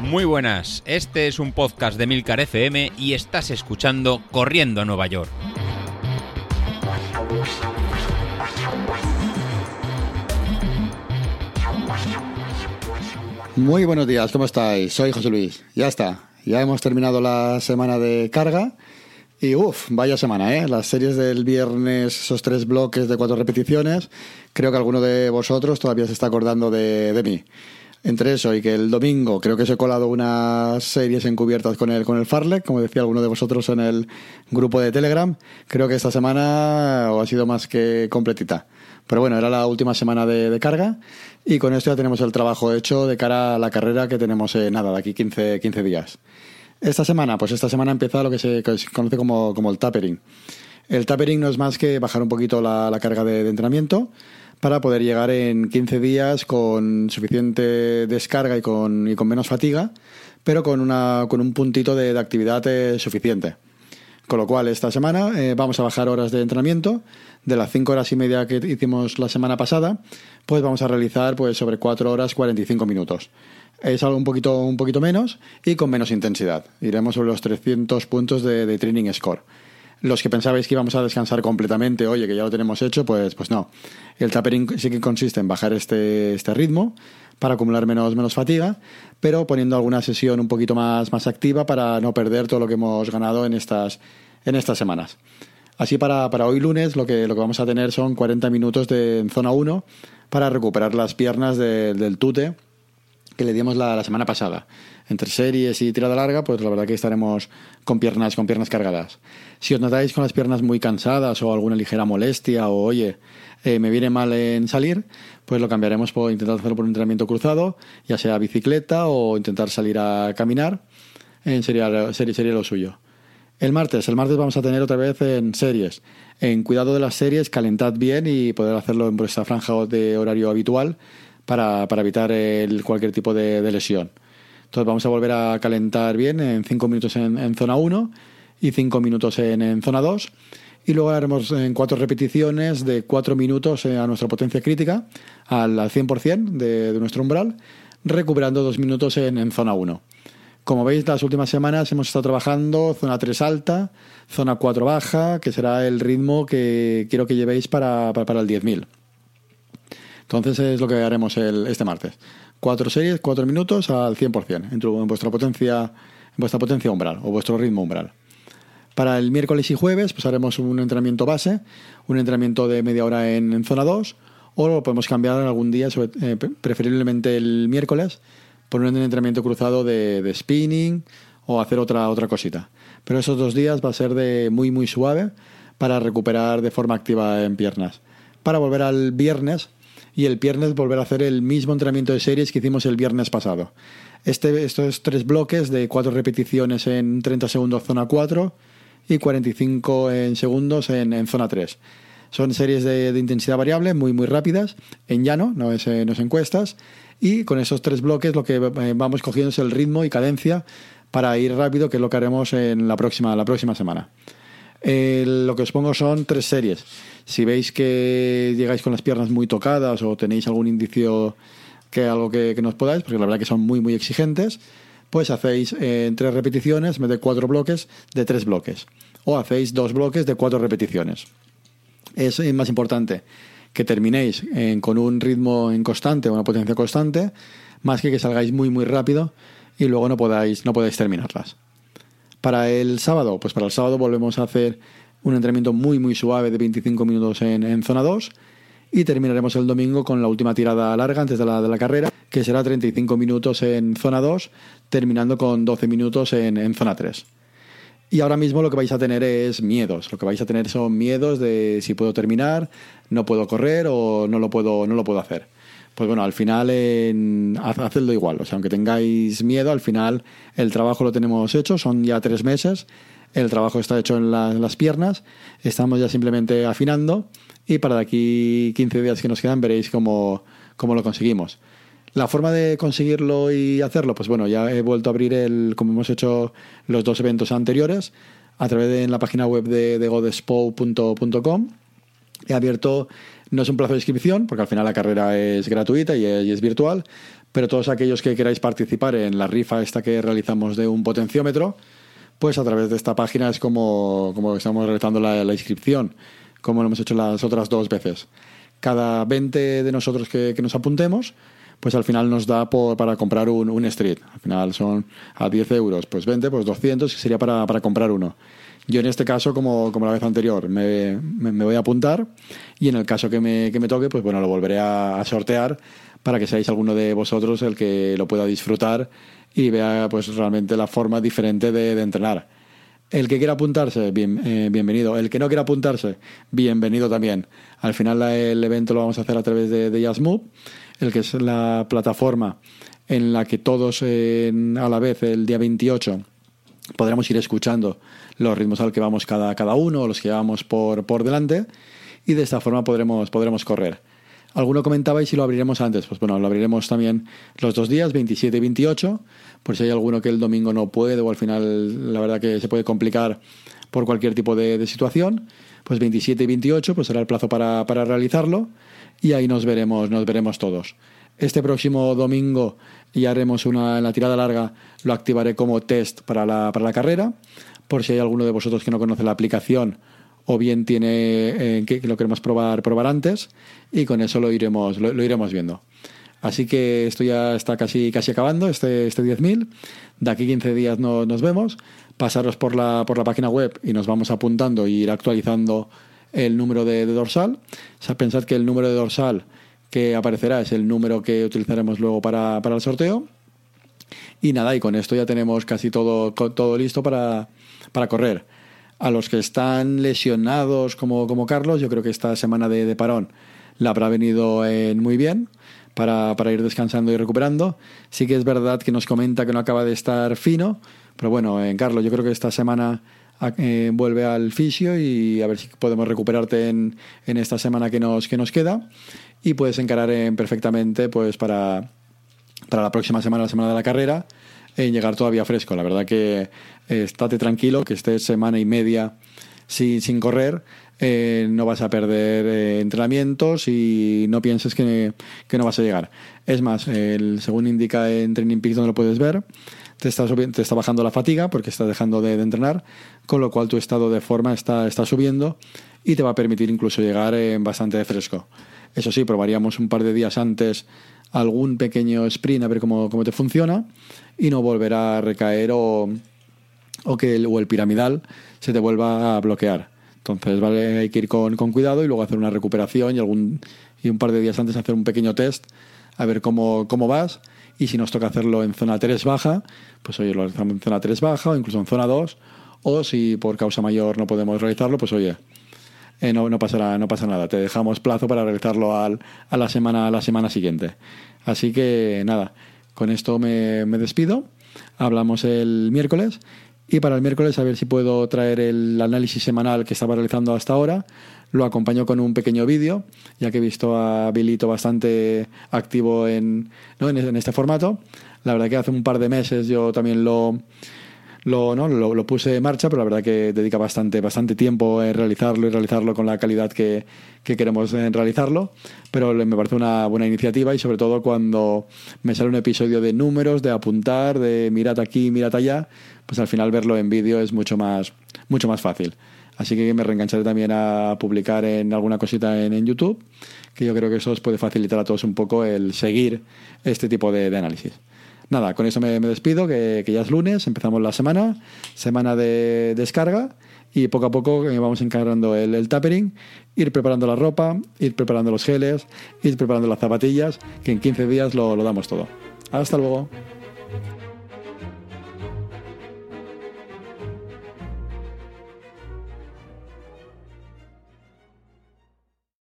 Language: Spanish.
Muy buenas, este es un podcast de Milcar FM y estás escuchando Corriendo a Nueva York. Muy buenos días, ¿cómo estáis? Soy José Luis. Ya está, ya hemos terminado la semana de carga. Y uff, vaya semana, ¿eh? Las series del viernes, esos tres bloques de cuatro repeticiones, creo que alguno de vosotros todavía se está acordando de, mí. Entre eso y que el domingo creo que os he colado unas series encubiertas con el, con el Farlek, como decía alguno de vosotros en el grupo de Telegram, creo que esta semana ha sido más que completita. Pero bueno, era la última semana de, carga y con esto ya tenemos el trabajo hecho de cara a la carrera que tenemos, nada, de aquí 15, 15 días. Esta semana, pues esta semana empieza lo que se, conoce como, como, el tapering. El tapering no es más que bajar un poquito la, la carga de, de, entrenamiento para poder llegar en 15 días con suficiente descarga y con, y con menos fatiga, pero con, una, con un puntito de, de actividad eh, suficiente. Con lo cual, esta semana eh, vamos a bajar horas de entrenamiento. De las 5 horas y media que hicimos la semana pasada, pues vamos a realizar pues, sobre 4 horas 45 minutos. Es algo un poquito, un poquito menos y con menos intensidad. Iremos sobre los 300 puntos de, training score. Los que pensabais que íbamos a descansar completamente, oye, que ya lo tenemos hecho, pues, pues no. El tapering sí que consiste en bajar este, este ritmo para acumular menos, menos fatiga, pero poniendo alguna sesión un poquito más, más activa para no perder todo lo que hemos ganado en estas, en estas semanas. Así para, para hoy lunes lo que, lo que vamos a tener son 40 minutos de, en zona 1 para recuperar las piernas de, del tute que le dimos la, semana pasada. Entre series y tirada larga, pues la verdad que estaremos con piernas, con piernas cargadas. Si os notáis con las piernas muy cansadas o alguna ligera molestia o oye, eh, me viene mal en salir, pues lo cambiaremos por intentar hacerlo por un entrenamiento cruzado, ya sea bicicleta o intentar salir a caminar. En sería, sería, sería lo suyo. El martes, el martes vamos a tener otra vez en series. En cuidado de las series, calentad bien y poder hacerlo en vuestra franja de horario habitual para, para evitar el, cualquier tipo de, lesión. Entonces vamos a volver a calentar bien en 5 minutos en, zona 1 y 5 minutos en, zona 2. Y luego haremos en cuatro repeticiones de 4 minutos a nuestra potencia crítica, al, al 100% de, de, nuestro umbral, recuperando 2 minutos en, en zona 1. Como veis, las últimas semanas hemos estado trabajando zona 3 alta, zona 4 baja, que será el ritmo que quiero que llevéis para, para, para el 10.000. Entonces es lo que haremos el, este martes. Cuatro series, cuatro minutos al 100%, en, en, vuestra potencia, en vuestra potencia umbral o vuestro ritmo umbral. Para el miércoles y jueves pues haremos un entrenamiento base, un entrenamiento de media hora en, en zona 2, o lo podemos cambiar algún día, eh, preferiblemente el miércoles, por un entrenamiento cruzado de, de, spinning o hacer otra, otra cosita. Pero esos dos días va a ser de muy muy suave para recuperar de forma activa en piernas. Para volver al viernes y el viernes volver a hacer el mismo entrenamiento de series que hicimos el viernes pasado. Este, estos tres bloques de cuatro repeticiones en 30 segundos zona 4 y 45 en segundos en, zona 3. Son series de, intensidad variable muy muy rápidas, en llano, no es, no es encuestas, y con esos tres bloques lo que eh, vamos cogiendo es el ritmo y cadencia para ir rápido, que es lo que haremos en la próxima, la próxima semana. Eh, lo que os pongo son tres series. Si veis que llegáis con las piernas muy tocadas o tenéis algún indicio que algo que, que no os podáis, porque la verdad que son muy muy exigentes, pues hacéis eh, en tres repeticiones, en vez de cuatro bloques, de tres bloques. O hacéis dos bloques de cuatro repeticiones. Es más importante que terminéis con un ritmo en constante, una potencia constante, más que que salgáis muy muy rápido y luego no podáis, no podáis terminarlas. Para el sábado, pues para el sábado volvemos a hacer un entrenamiento muy muy suave de 25 minutos en, zona 2 y terminaremos el domingo con la última tirada larga antes de la, de la carrera, que será 35 minutos en zona 2, terminando con 12 minutos en, en zona 3. Y ahora mismo lo que vais a tener es miedos. Lo que vais a tener son miedos de si puedo terminar, no puedo correr o no lo puedo, no lo puedo hacer. Pues bueno, al final en, hacedlo igual. O sea, aunque tengáis miedo, al final el trabajo lo tenemos hecho. Son ya tres meses. El trabajo está hecho en, la, en las piernas. Estamos ya simplemente afinando. Y para de aquí 15 días que nos quedan veréis cómo, cómo lo conseguimos. La forma de conseguirlo y hacerlo, pues bueno, ya he vuelto a abrir el, como hemos hecho los dos eventos anteriores, a través de en la página web de godespo.com. He abierto No es un plazo de inscripción, porque al final la carrera es gratuita y es, virtual, pero todos aquellos que queráis participar en la rifa esta que realizamos de un potenciómetro, pues a través de esta página es como, como estamos realizando la, inscripción, como lo hemos hecho las otras dos veces. Cada 20 de nosotros que, nos apuntemos, pues al final nos da para comprar un, street. Al final son a 10 euros, pues 20, pues 200, que sería para, para comprar uno. Yo en este caso, como, como la vez anterior, me, me, voy a apuntar y en el caso que me, que me toque, pues bueno, lo volveré a, sortear para que seáis alguno de vosotros el que lo pueda disfrutar y vea pues realmente la forma diferente de, entrenar. El que quiera apuntarse, eh, bienvenido. El que no quiera apuntarse, bienvenido también. Al final el evento lo vamos a hacer a través de, de el que es la plataforma en la que todos a la vez el día 28 podremos ir escuchando los ritmos al que vamos cada, cada uno, los que vamos por, por delante, y de esta forma podremos, podremos correr. Alguno comentaba y si lo abriremos antes. Pues bueno, lo abriremos también los dos días, 27 y 28, por si hay alguno que el domingo no puede o al final la verdad que se puede complicar por cualquier tipo de, situación. Pues 27 y 28 pues será el plazo para, para realizarlo y ahí nos veremos, nos veremos todos. Este próximo domingo ya haremos una en la tirada larga, lo activaré como test para la, para la carrera por si hay alguno de vosotros que no conoce la aplicación o bien tiene eh, que, lo queremos probar, probar antes y con eso lo iremos, lo, iremos viendo. Así que esto ya está casi, casi acabando, este, este 10.000. De aquí 15 días no, nos vemos. Pasaros por la, por la página web y nos vamos apuntando y ir actualizando el número de, dorsal. O sea, pensad que el número de dorsal que aparecerá es el número que utilizaremos luego para, para el sorteo. Y nada, y con esto ya tenemos casi todo, todo listo para, para correr. A los que están lesionados como, como Carlos, yo creo que esta semana de, parón la habrá venido muy bien para, ir descansando y recuperando. Sí que es verdad que nos comenta que no acaba de estar fino, pero bueno, en Carlos, yo creo que esta semana eh, vuelve al fisio y a ver si podemos recuperarte en, en, esta semana que nos, que nos queda y puedes encarar en perfectamente pues para, para la próxima semana, la semana de la carrera, en llegar todavía fresco. La verdad que eh, estate tranquilo, que estés semana y media sin, sin correr, eh, no vas a perder eh, entrenamientos y no pienses que, no vas a llegar. Es más, el, según indica en Training Peaks donde lo puedes ver, te está, te está bajando la fatiga porque estás dejando de, entrenar, con lo cual tu estado de forma está, está subiendo y te va a permitir incluso llegar bastante fresco. Eso sí, probaríamos un par de días antes algún pequeño sprint a ver cómo, cómo te funciona y no volverá a recaer o, o que el, o el piramidal se te vuelva a bloquear. Entonces vale, hay que ir con, con, cuidado y luego hacer una recuperación y, algún, y un par de días antes hacer un pequeño test a ver cómo, cómo vas y si nos toca hacerlo en zona 3 baja, pues oye, lo hacemos en zona 3 baja o incluso en zona 2 o si por causa mayor no podemos realizarlo, pues oye, eh, no, no, pasará, no pasa nada, te dejamos plazo para realizarlo al, a, la semana, a la semana siguiente. Así que nada, con esto me, despido. Hablamos el miércoles y para el miércoles a ver si puedo traer el análisis semanal que estaba realizando hasta ahora. Lo acompaño con un pequeño vídeo, ya que he visto a Bilito bastante activo en, ¿no? en, este formato. La verdad que hace un par de meses yo también lo, lo, ¿no? lo, puse en marcha, pero la verdad que dedica bastante, bastante tiempo en realizarlo y realizarlo con la calidad que, queremos en realizarlo. Pero me parece una buena iniciativa y sobre todo cuando me sale un episodio de números, de apuntar, de mirad aquí, mirad allá, pues al final verlo en vídeo es mucho más, mucho más fácil. Así que me reengancharé también a publicar en alguna cosita en, YouTube, que yo creo que eso os puede facilitar a todos un poco el seguir este tipo de análisis. Nada, con eso me, despido, que, ya es lunes, empezamos la semana, semana de descarga y poco a poco eh, vamos encargando el, el tapering, ir preparando la ropa, ir preparando los geles, ir preparando las zapatillas, que en 15 días lo, lo damos todo. Hasta luego.